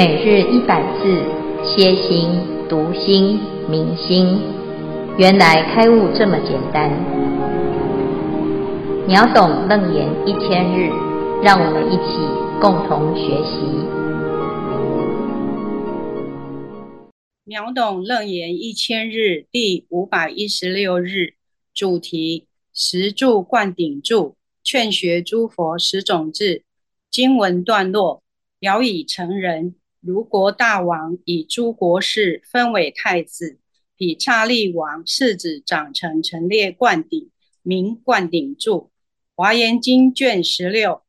每日一百字，歇心、读心、明心，原来开悟这么简单。秒懂楞严一千日，让我们一起共同学习。秒懂楞严一千日第五百一十六日主题：十住灌顶住，劝学诸佛十种智。经文段落：聊以成人。如国大王以诸国事分为太子，彼刹利王世子长成陈列冠顶，名冠顶柱。华严经卷十六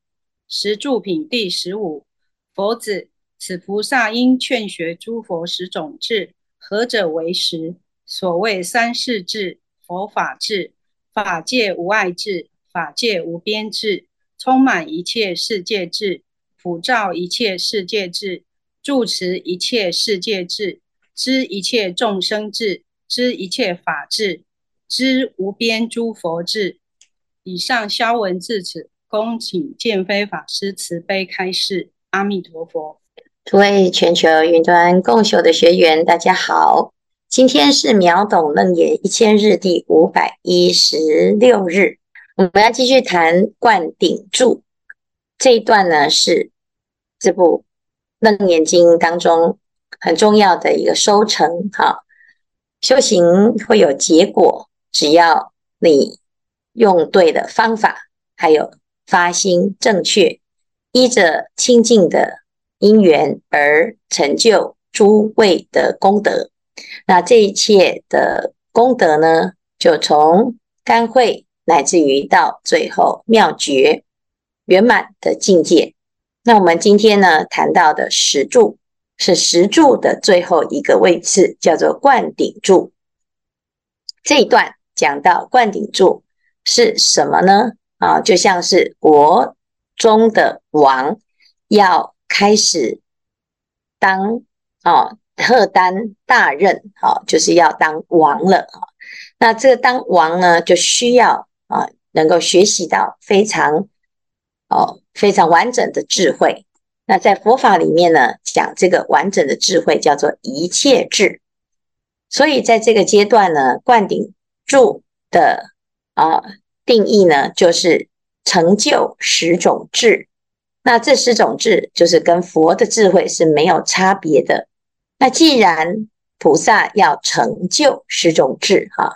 十住品第十五。佛子，此菩萨应劝学诸佛十种智，何者为十？所谓三世智：佛法智、法界无碍智、法界无边智、充满一切世界智、普照一切世界智。住持一切世界智，知一切众生智，知一切法智，知无边诸佛智。以上消文至此，恭请见辉法师慈悲开示。阿弥陀佛。诸位全球云端共修的学员，大家好，今天是秒懂楞严一千日第五百一十六日，我们要继续谈灌顶柱这一段呢，是这部。《楞严经》当中很重要的一个收成，哈，修行会有结果，只要你用对的方法，还有发心正确，依着清净的因缘而成就诸位的功德。那这一切的功德呢，就从甘会乃至于到最后妙觉圆满的境界。那我们今天呢，谈到的十柱是十柱的最后一个位次，叫做灌顶柱。这一段讲到灌顶柱是什么呢？啊，就像是国中的王要开始当啊特担大任，啊，就是要当王了啊。那这个当王呢，就需要啊能够学习到非常哦。非常完整的智慧，那在佛法里面呢，讲这个完整的智慧叫做一切智。所以在这个阶段呢，灌顶住的啊、定义呢，就是成就十种智。那这十种智就是跟佛的智慧是没有差别的。那既然菩萨要成就十种智，哈、啊，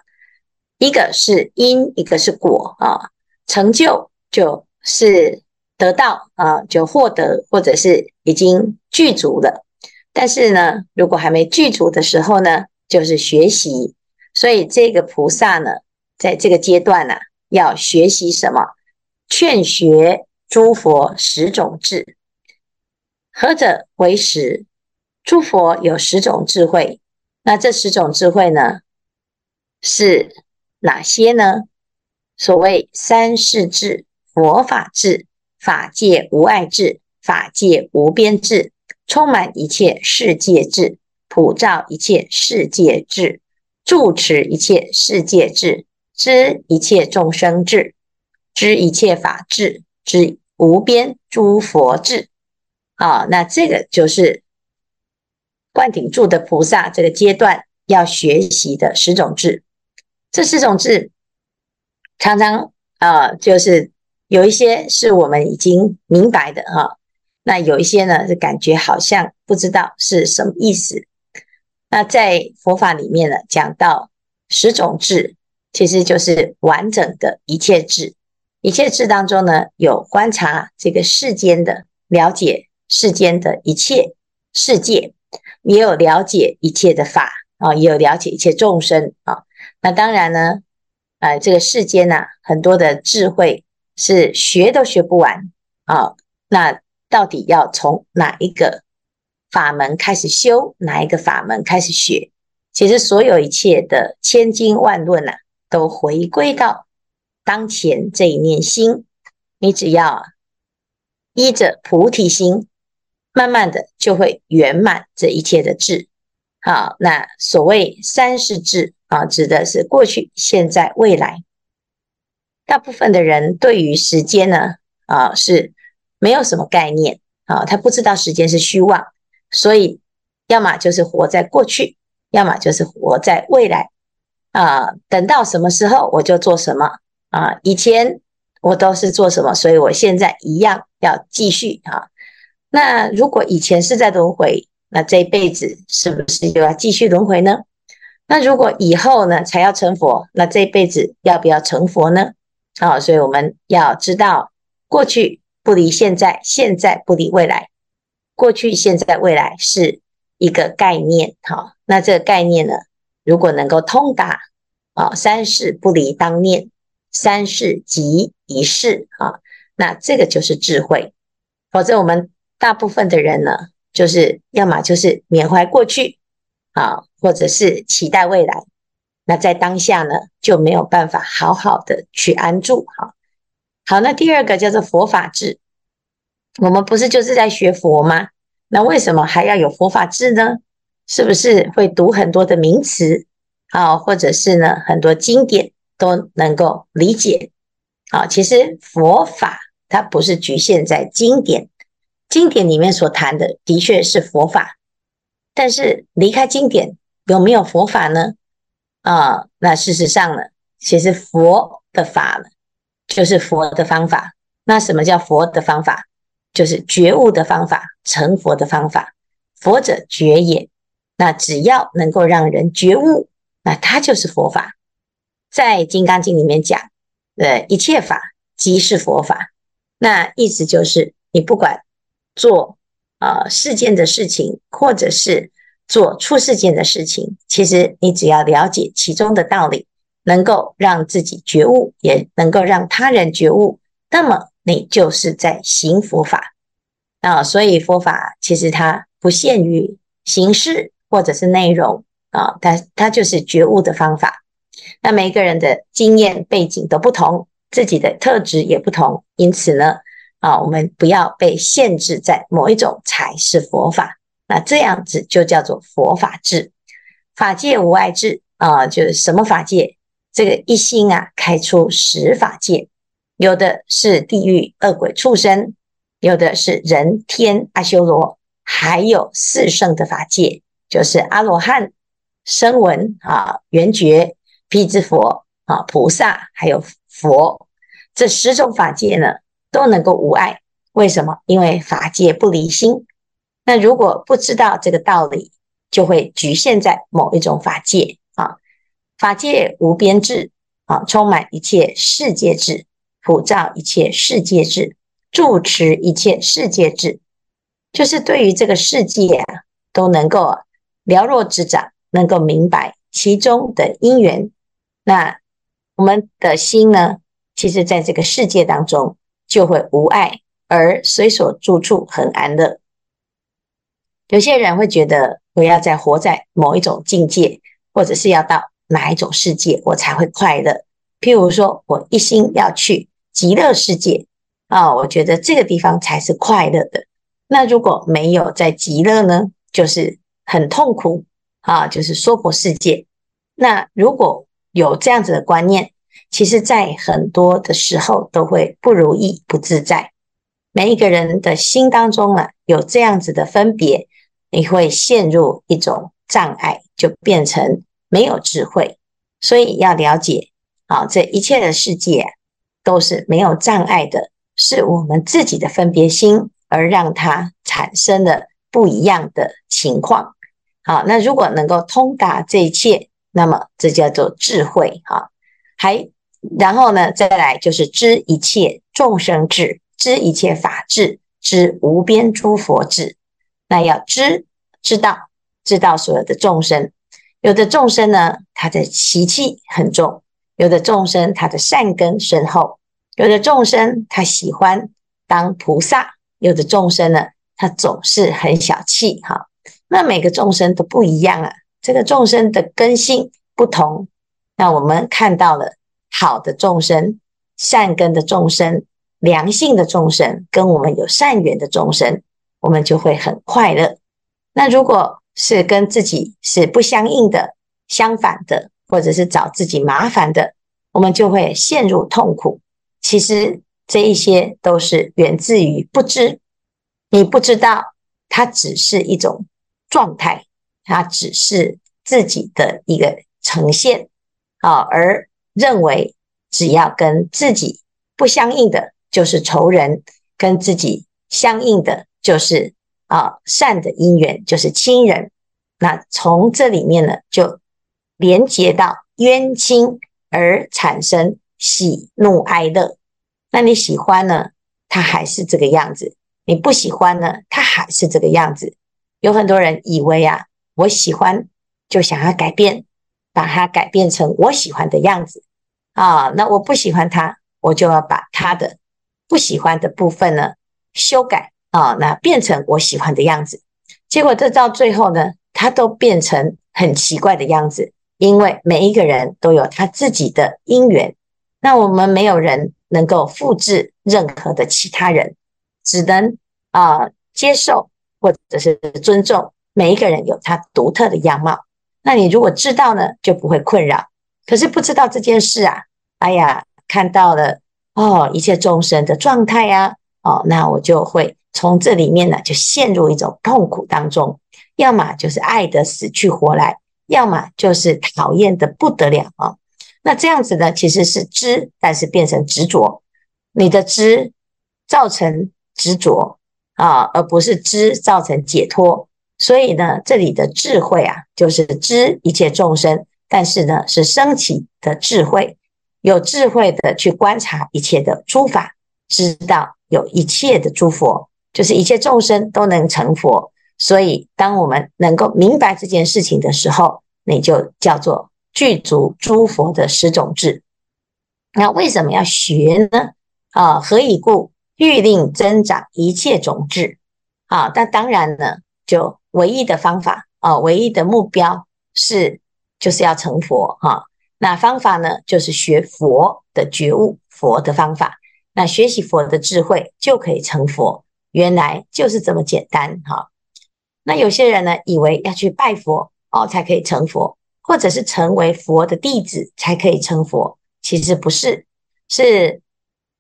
一个是因，一个是果啊，成就就是。得到啊，就获得，或者是已经具足了。但是呢，如果还没具足的时候呢，就是学习。所以这个菩萨呢，在这个阶段呢，要学习什么？劝学诸佛十种智。何者为十？诸佛有十种智慧。那这十种智慧呢，是哪些呢？所谓三世智：佛法智。法界无碍智，法界无边智，充满一切世界智，普照一切世界智，住持一切世界智，知一切众生智，知一切法智，知无边诸佛智。啊，那这个就是灌顶住的菩萨这个阶段要学习的十种智。这十种智常常啊，就是。有一些是我们已经明白的哈，那有一些呢是感觉好像不知道是什么意思。那在佛法里面呢，讲到十种智，其实就是完整的一切智。一切智当中呢，有观察这个世间的，了解世间的一切世界，也有了解一切的法啊，也有了解一切众生啊。那当然呢，呃，这个世间呢，很多的智慧。是学都学不完啊！那到底要从哪一个法门开始修？哪一个法门开始学？其实所有一切的千经万论啊，都回归到当前这一念心。你只要依着菩提心，慢慢的就会圆满这一切的智。好，那所谓三世智啊，指的是过去、现在、未来。大部分的人对于时间呢，啊，是没有什么概念啊，他不知道时间是虚妄，所以要么就是活在过去，要么就是活在未来啊。等到什么时候我就做什么啊。以前我都是做什么，所以我现在一样要继续啊。那如果以前是在轮回，那这一辈子是不是又要继续轮回呢？那如果以后呢才要成佛，那这一辈子要不要成佛呢？啊，所以我们要知道，过去不离现在，现在不离未来。过去、现在、未来是一个概念。好，那这个概念呢，如果能够通达，啊，三世不离当念，三世即一世，啊，那这个就是智慧。否则，我们大部分的人呢，就是要么就是缅怀过去。啊，或者是期待未来，那在当下呢，就没有办法好好的去安住。哈，好，那第二个叫做佛法智，我们不是就是在学佛吗？那为什么还要有佛法智呢？是不是会读很多的名词啊，或者是呢很多经典都能够理解？啊，其实佛法它不是局限在经典，经典里面所谈的的确是佛法。但是离开经典有没有佛法呢？啊，那事实上呢，其实佛的法呢，就是佛的方法。那什么叫佛的方法？就是觉悟的方法，成佛的方法。佛者觉也。那只要能够让人觉悟，那它就是佛法。在《金刚经》里面讲，呃，一切法即是佛法。那意思就是，你不管做。啊，世间的事情，或者是做出世间的事情，其实你只要了解其中的道理，能够让自己觉悟，也能够让他人觉悟，那么你就是在行佛法啊。所以佛法其实它不限于形式或者是内容啊，它它就是觉悟的方法。那每一个人的经验背景都不同，自己的特质也不同，因此呢。啊，我们不要被限制在某一种才是佛法，那这样子就叫做佛法智。法界无碍智啊，就是什么法界？这个一心啊，开出十法界，有的是地狱恶鬼畜生，有的是人天阿修罗，还有四圣的法界，就是阿罗汉、声闻啊、缘觉、辟支佛啊、菩萨，还有佛，这十种法界呢，都能够无碍，为什么？因为法界不离心。那如果不知道这个道理，就会局限在某一种法界啊。法界无边智啊，充满一切世界智，普照一切世界智，住持一切世界智，就是对于这个世界啊，都能够了若指掌，能够明白其中的因缘。那我们的心呢，其实在这个世界当中。就会无碍，而随所住处很安乐。有些人会觉得，我要再活在某一种境界，或者是要到哪一种世界，我才会快乐。譬如说，我一心要去极乐世界啊，我觉得这个地方才是快乐的。那如果没有在极乐呢，就是很痛苦啊，就是娑婆世界。那如果有这样子的观念，其实，在很多的时候都会不如意、不自在。每一个人的心当中啊，有这样子的分别，你会陷入一种障碍，就变成没有智慧。所以要了解啊，这一切的世界，都是没有障碍的，是我们自己的分别心而让它产生了不一样的情况。好，那如果能够通达这一切，那么这叫做智慧。哈，还。然后呢，再来就是知一切众生智，知一切法智，知无边诸佛智。那要知知道知道所有的众生，有的众生呢，他的习气很重；有的众生他的善根深厚；有的众生他喜欢当菩萨；有的众生呢，他总是很小气。哈，那每个众生都不一样啊，这个众生的根性不同。那我们看到了。好的众生，善根的众生，良性的众生，跟我们有善缘的众生，我们就会很快乐。那如果是跟自己是不相应的、相反的，或者是找自己麻烦的，我们就会陷入痛苦。其实这一些都是源自于不知，你不知道它只是一种状态，它只是自己的一个呈现啊，而认为只要跟自己不相应的就是仇人，跟自己相应的就是啊善的因缘，就是亲人。那从这里面呢，就连接到冤亲而产生喜怒哀乐。那你喜欢呢，他还是这个样子；你不喜欢呢，他还是这个样子。有很多人以为啊，我喜欢就想要改变，把它改变成我喜欢的样子啊。那我不喜欢他，我就要把他的不喜欢的部分呢修改啊，那变成我喜欢的样子。结果这到最后呢，他都变成很奇怪的样子，因为每一个人都有他自己的因缘，那我们没有人能够复制任何的其他人，只能啊、接受或者是尊重每一个人有他独特的样貌。那你如果知道呢，就不会困扰；可是不知道这件事啊，哎呀，看到了哦，一切众生的状态呀，哦，那我就会从这里面呢，就陷入一种痛苦当中。要么就是爱得死去活来，要么就是讨厌得不得了啊！那这样子呢，其实是知，但是变成执着。你的知造成执着啊，而不是知造成解脱。所以呢，这里的智慧啊，就是知一切众生，但是呢，是升起的智慧，有智慧的去观察一切的诸法，知道有一切的诸佛，就是一切众生都能成佛。所以，当我们能够明白这件事情的时候，你就叫做具足诸佛的十种智。那为什么要学呢？啊，何以故？欲令增长一切种智。啊，但当然呢，就唯一的方法啊，唯一的目标是就是要成佛哈、啊。那方法呢，就是学佛的觉悟，佛的方法。那学习佛的智慧就可以成佛，原来就是这么简单哈。那有些人呢，以为要去拜佛哦，才可以成佛，或者是成为佛的弟子才可以成佛。其实不是，是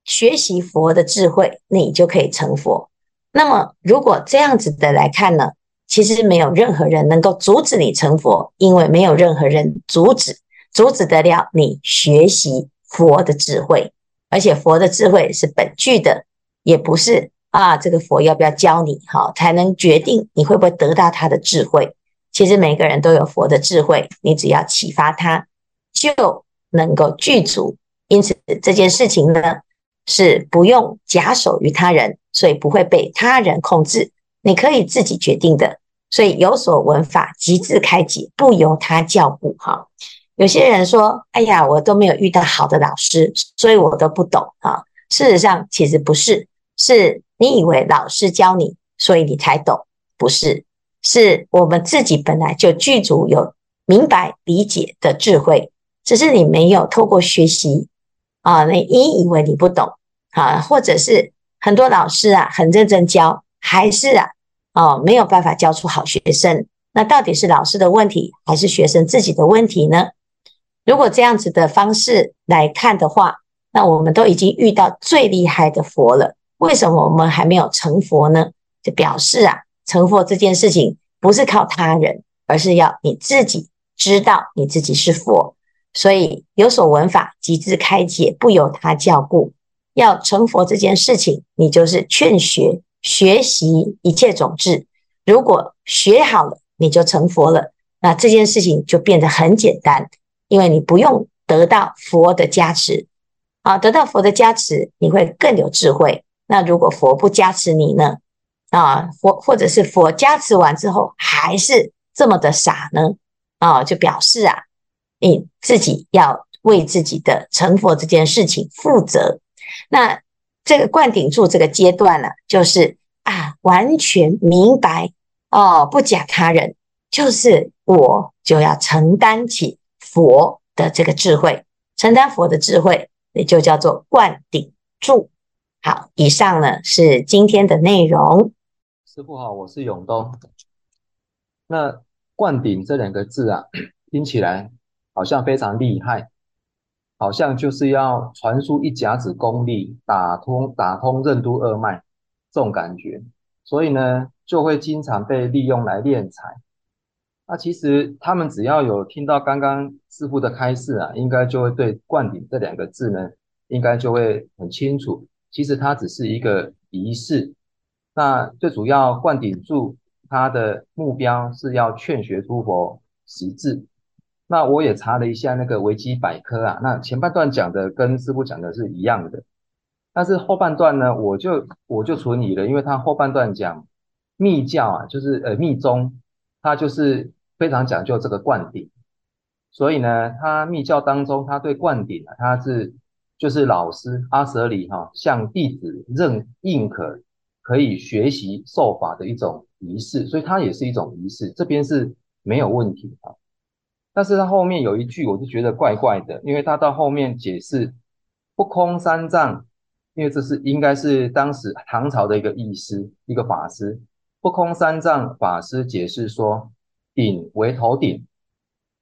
学习佛的智慧，你就可以成佛。那么，如果这样子的来看呢，其实没有任何人能够阻止你成佛，因为没有任何人阻止阻止得了你学习佛的智慧，而且佛的智慧是本具的，也不是。啊，这个佛要不要教你？哈，才能决定你会不会得到他的智慧。其实每个人都有佛的智慧，你只要启发他，就能够具足。因此这件事情呢，是不用假手于他人，所以不会被他人控制，你可以自己决定的。所以有所闻法，即自开解，不由他教故。哈，有些人说：“哎呀，我都没有遇到好的老师，所以我都不懂。”啊，事实上其实不是，是。你以为老师教你，所以你才懂？不是，是我们自己本来就具足有明白理解的智慧，只是你没有透过学习啊，你以为你不懂啊，或者是很多老师啊很认真教，还是啊哦没有办法教出好学生。那到底是老师的问题，还是学生自己的问题呢？如果这样子的方式来看的话，那我们都已经遇到最厉害的佛了。为什么我们还没有成佛呢？就表示啊，成佛这件事情不是靠他人，而是要你自己知道你自己是佛。所以有所闻法，即自开解，不由他教故。要成佛这件事情，你就是劝学学习一切种智。如果学好了，你就成佛了。那这件事情就变得很简单，因为你不用得到佛的加持啊，得到佛的加持，你会更有智慧。那如果佛不加持你呢？啊，或或者是佛加持完之后还是这么的傻呢？啊，就表示啊，你自己要为自己的成佛这件事情负责。那这个灌顶住这个阶段呢，就是啊，完全明白哦，不假他人，就是我就要承担起佛的这个智慧，承担佛的智慧，也就叫做灌顶住。好，以上呢是今天的内容。师傅好，我是永东。那“灌顶”这两个字啊，听起来好像非常厉害，好像就是要传输一甲子功力，打通打通任督二脉这种感觉。所以呢，就会经常被利用来敛财。那其实他们只要有听到刚刚师傅的开示啊，应该就会对“灌顶”这两个字呢，应该就会很清楚。其实它只是一个仪式。那最主要灌顶柱，它的目标是要劝学诸佛识字。那我也查了一下那个维基百科啊，那前半段讲的跟师父讲的是一样的。但是后半段呢，我就我就存疑了，因为他后半段讲密教啊，就是呃密宗，它就是非常讲究这个灌顶，所以呢，他密教当中，他对灌顶啊，他是就是老师阿舍利哈向弟子认认可可以学习受法的一种仪式，所以它也是一种仪式，这边是没有问题啊。但是他后面有一句，我就觉得怪怪的，因为他到后面解释不空三藏。因为这是应该是当时唐朝的一个义师，一个法师，不空三藏法师解释说：顶为头顶，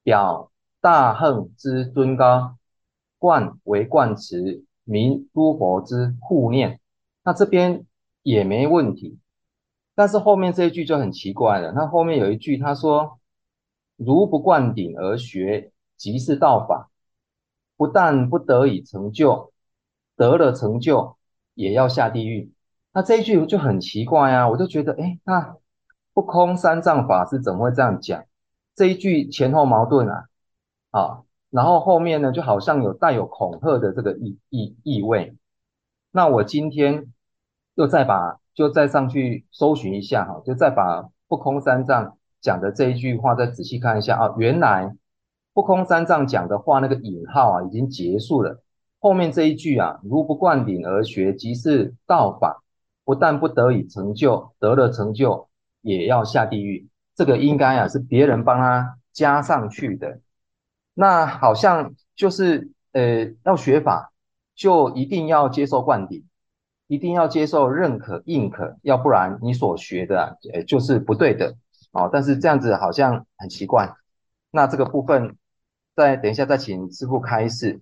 表大恨之尊高；灌为灌词，名诸佛之护念。那这边也没问题，但是后面这一句就很奇怪了。那后面有一句他说：如不灌顶而学，即是道法，不但不得以成就。得了成就也要下地狱，那这一句就很奇怪啊！我就觉得，哎，那不空三藏法师怎么会这样讲？这一句前后矛盾啊！啊，然后后面呢，就好像有带有恐吓的这个意意意味。那我今天又再把就再上去搜寻一下哈，就再把不空三藏讲的这一句话再仔细看一下啊，原来不空三藏讲的话那个引号啊已经结束了。后面这一句啊，如不灌顶而学，即是道法，不但不得以成就，得了成就也要下地狱。这个应该啊是别人帮他加上去的。那好像就是呃，要学法就一定要接受灌顶，一定要接受认可认可，要不然你所学的，呃，就是不对的哦。但是这样子好像很奇怪。那这个部分再等一下再请师父开示。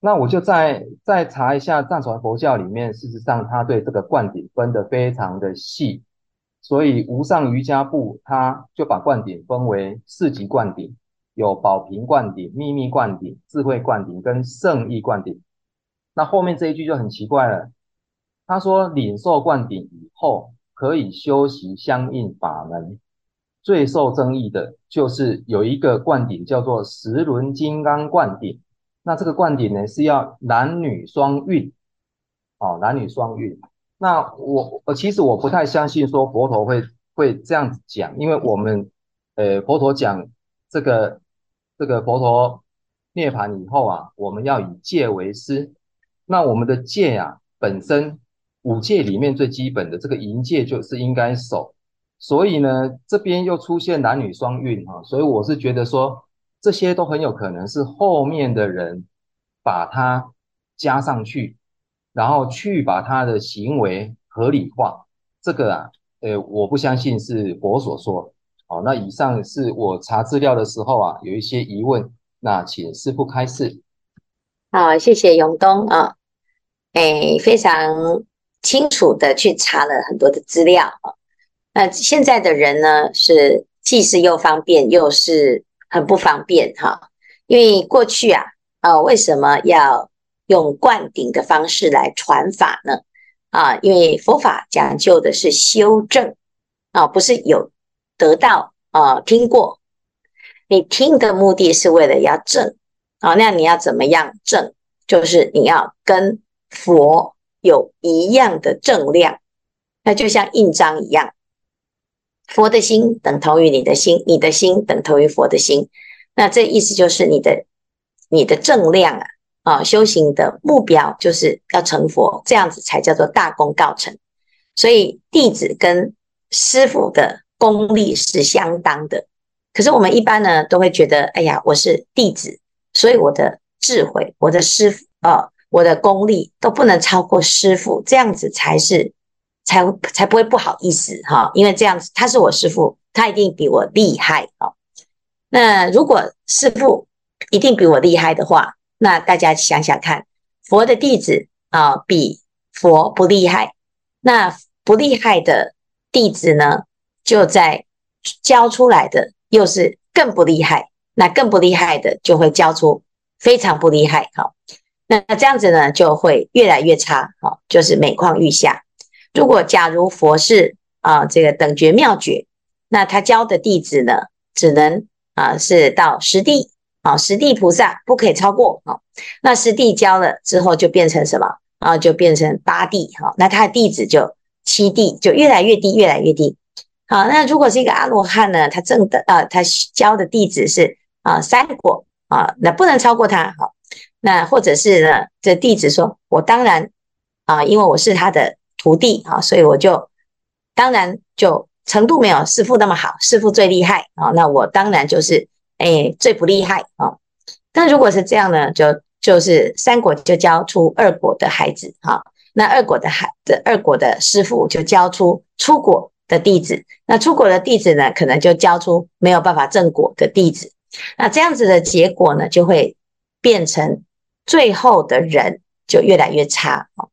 那我就再再查一下藏传佛教里面，事实上他对这个灌顶分得非常的细，所以无上瑜伽部他就把灌顶分为四级灌顶，有宝瓶灌顶、秘密灌顶、智慧灌顶跟圣意灌顶。那后面这一句就很奇怪了，他说领受灌顶以后可以修习相应法门，最受争议的就是有一个灌顶叫做十轮金刚灌顶。那这个灌顶呢，是要男女双运，哦，男女双运。那我我其实我不太相信说佛陀会会这样子讲，因为我们呃佛陀讲这个这个佛陀涅槃以后啊，我们要以戒为师。那我们的戒啊，本身五戒里面最基本的这个淫戒就是应该守，所以呢，这边又出现男女双运哈，所以我是觉得说。这些都很有可能是后面的人把它加上去，然后去把他的行为合理化。这个啊，呃，我不相信是佛所说。好，那以上是我查资料的时候啊，有一些疑问，那请师父开示。好，谢谢永东啊，哎，非常清楚的去查了很多的资料啊。那现在的人呢，是既是又方便又是。很不方便哈，因为过去啊，啊，为什么要用灌顶的方式来传法呢？啊，因为佛法讲究的是修正啊，不是有得到啊，听过，你听的目的是为了要证啊，那你要怎么样证？就是你要跟佛有一样的正量，那就像印章一样。佛的心等同于你的心，你的心等同于佛的心。那这意思就是你的你的正量啊啊，修行的目标就是要成佛，这样子才叫做大功告成。所以弟子跟师傅的功力是相当的。可是我们一般呢都会觉得，哎呀，我是弟子，所以我的智慧、我的师傅啊，我的功力都不能超过师傅，这样子才是。才才不会不好意思哈，因为这样子他是我师傅，他一定比我厉害哦。那如果师傅一定比我厉害的话，那大家想想看，佛的弟子啊比佛不厉害，那不厉害的弟子呢就在教出来的又是更不厉害，那更不厉害的就会教出非常不厉害。好，那这样子呢就会越来越差。好，就是每况愈下。如果假如佛是啊这个等觉妙觉，那他教的弟子呢只能啊是到十地。啊，十地菩萨不可以超过啊。那十地教了之后，就变成什么啊？就变成八地哈。那他的弟子就七地，就越来越低，越来越低。好，那如果是一个阿罗汉呢？他正的啊，他教的弟子是啊三果啊，那不能超过他。好，那或者是呢，这弟子说，我当然啊，因为我是他的徒弟啊，所以我就当然就程度没有师父那么好，师父最厉害啊。那我当然就是。哎，最不厉害啊！但如果是这样呢，就就是三果就教出二果的孩子哈，那二果的孩的二果的师父就教出初果的弟子，那出国的弟子呢，可能就教出没有办法正果的弟子，那这样子的结果呢，就会变成最后的人就越来越差啊！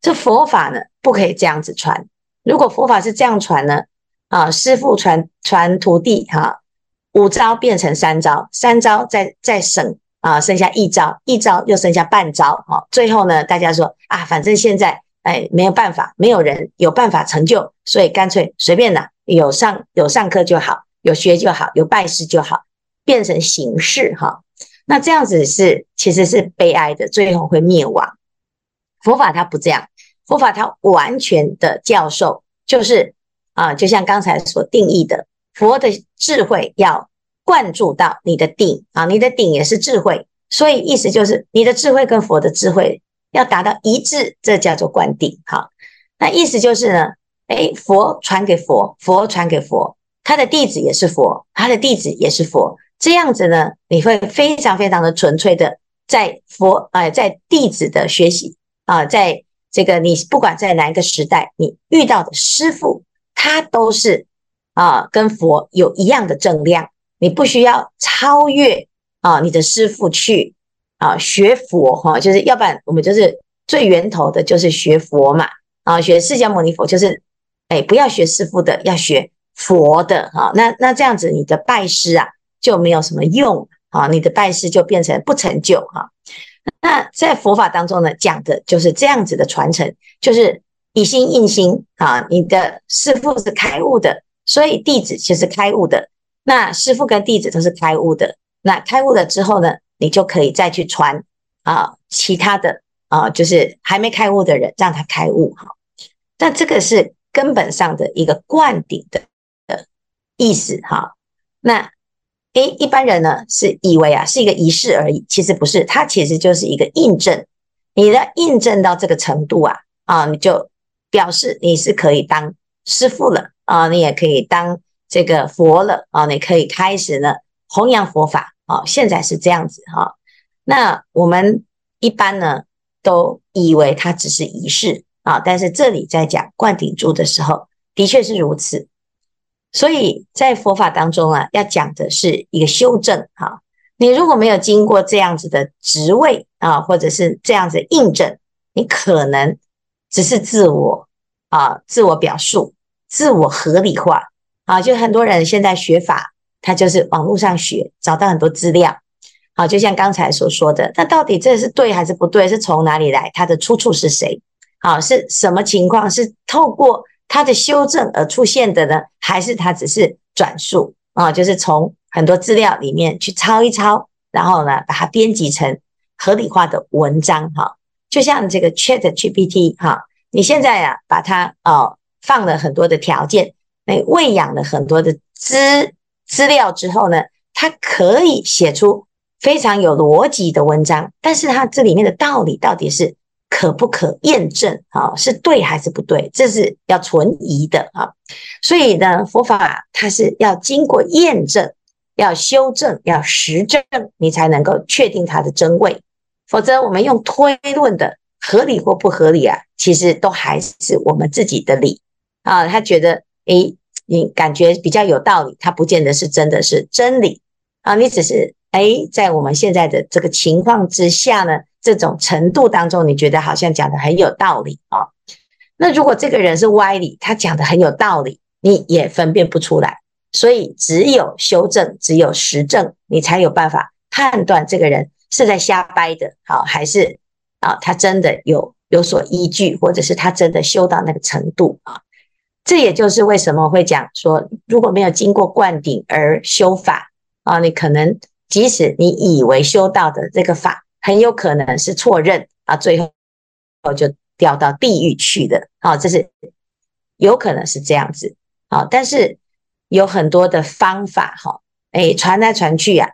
这佛法呢，不可以这样子传。如果佛法是这样传呢，啊，师父传传徒弟哈。五招变成三招，三招再再省啊，剩下一招，一招又剩下半招，好，最后呢，大家说啊，反正现在哎没有办法，没有人有办法成就，所以干脆随便啦，有上有上课就好，有学就好，有拜师就好，变成形式哈。那这样子是其实是悲哀的，最后会灭亡。佛法它不这样，佛法它完全的教授就是啊，就像刚才所定义的。佛的智慧要灌注到你的顶啊，你的顶也是智慧，所以意思就是你的智慧跟佛的智慧要达到一致，这叫做灌顶。好，那意思就是呢，诶，佛传给佛，佛传给佛，他的弟子也是佛，他的弟子也是佛，这样子呢，你会非常非常的纯粹的在佛啊、呃，在弟子的学习啊、在这个你不管在哪一个时代，你遇到的师父，他都是。啊，跟佛有一样的正量，你不需要超越啊，你的师父去啊学佛哈、就是要不然我们就是最源头的，就是学佛嘛啊，学释迦牟尼佛就是，哎，不要学师父的，要学佛的哈、那那这样子你的拜师啊就没有什么用啊，你的拜师就变成不成就哈、啊。那在佛法当中呢，讲的就是这样子的传承，就是以心印心啊，你的师父是开悟的。所以弟子其实开悟的，那师父跟弟子都是开悟的。那开悟了之后呢，你就可以再去传啊，其他的啊，就是还没开悟的人，让他开悟哈。那这个是根本上的一个灌顶的的意思哈。那诶，一般人呢是以为啊是一个仪式而已，其实不是，它其实就是一个印证。你的印证到这个程度啊啊，你就表示你是可以当师父了。啊，你也可以当这个佛了啊，你可以开始呢弘扬佛法啊。现在是这样子哈。那我们一般呢都以为它只是仪式啊，但是这里在讲灌顶珠的时候，的确是如此。所以在佛法当中啊，要讲的是一个修正哈。你如果没有经过这样子的职位啊，或者是这样子印证，你可能只是自我啊，自我表述。自我合理化啊，就很多人现在学法，他就是网络上学，找到很多资料。好，就像刚才所说的，那到底这是对还是不对？是从哪里来？它的出处是谁？好，是什么情况？是透过他的修正而出现的呢？还是他只是转述啊？就是从很多资料里面去抄一抄，然后呢，把它编辑成合理化的文章。哈，就像这个 ChatGPT 哈，你现在呀，把它哦。放了很多的条件，那喂养了很多的资资料之后呢，它可以写出非常有逻辑的文章。但是它这里面的道理到底是可不可验证啊？是对还是不对？这是要存疑的啊。所以呢，佛法它是要经过验证、要修正、要实证，你才能够确定它的真伪。否则，我们用推论的合理或不合理啊，其实都还是我们自己的理。啊，他觉得，诶，你感觉比较有道理，他不见得是真的是真理啊。你只是，诶，在我们现在的这个情况之下呢，这种程度当中，你觉得好像讲的很有道理啊。那如果这个人是歪理，他讲的很有道理，你也分辨不出来。所以只有修正，只有实证，你才有办法判断这个人是在瞎掰的，好还是啊他真的有有所依据，或者是他真的修到那个程度啊。这也就是为什么会讲说，如果没有经过灌顶而修法啊，你可能即使你以为修到的这个法，很有可能是错认啊，最后就掉到地狱去的。啊，这是有可能是这样子。好，但是。有很多的方法哈，哎，传来传去啊，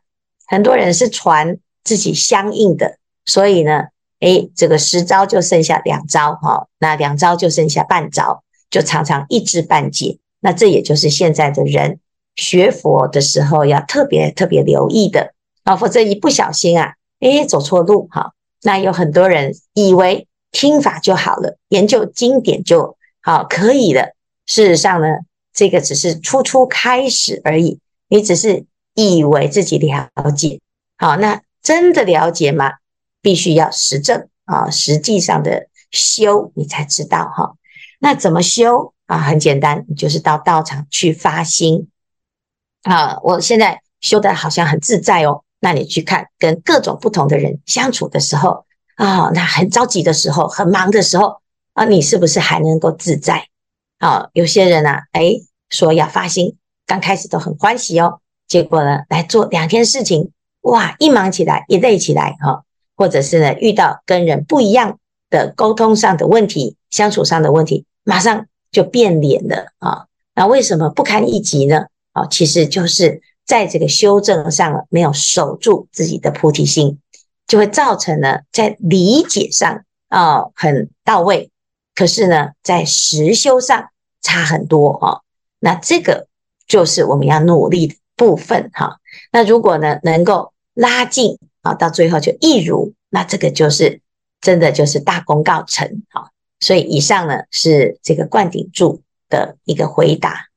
很多人是传自己相应的，所以呢，哎，这个十招就剩下两招哈，那两招就剩下半招，就常常一知半解。那这也就是现在的人学佛的时候要特别特别留意的啊，否则一不小心啊，哎，走错路哈。那有很多人以为听法就好了，研究经典就好可以了，事实上呢，这个只是初初开始而已，你只是以为自己了解，好，那真的了解吗？必须要实证啊，实际上的修你才知道哈。那怎么修啊？很简单，就是到道场去发心啊。我现在修的好像很自在哦，那你去看跟各种不同的人相处的时候啊，那很着急的时候，很忙的时候啊，你是不是还能够自在？啊，有些人啊，哎。说要发心，刚开始都很欢喜哦，结果呢，来做两天事情，哇，一忙起来，一累起来哈，或者是呢，遇到跟人不一样的沟通上的问题、相处上的问题，马上就变脸了啊。那为什么不堪一击呢？啊，其实就是在这个修正上没有守住自己的菩提心，就会造成呢，在理解上啊很到位，可是呢，在实修上差很多啊。那这个就是我们要努力的部分哈。那如果呢，能够拉近啊，到最后就一如，那这个就是真的就是大功告成哈。所以以上呢是这个灌顶柱的一个回答。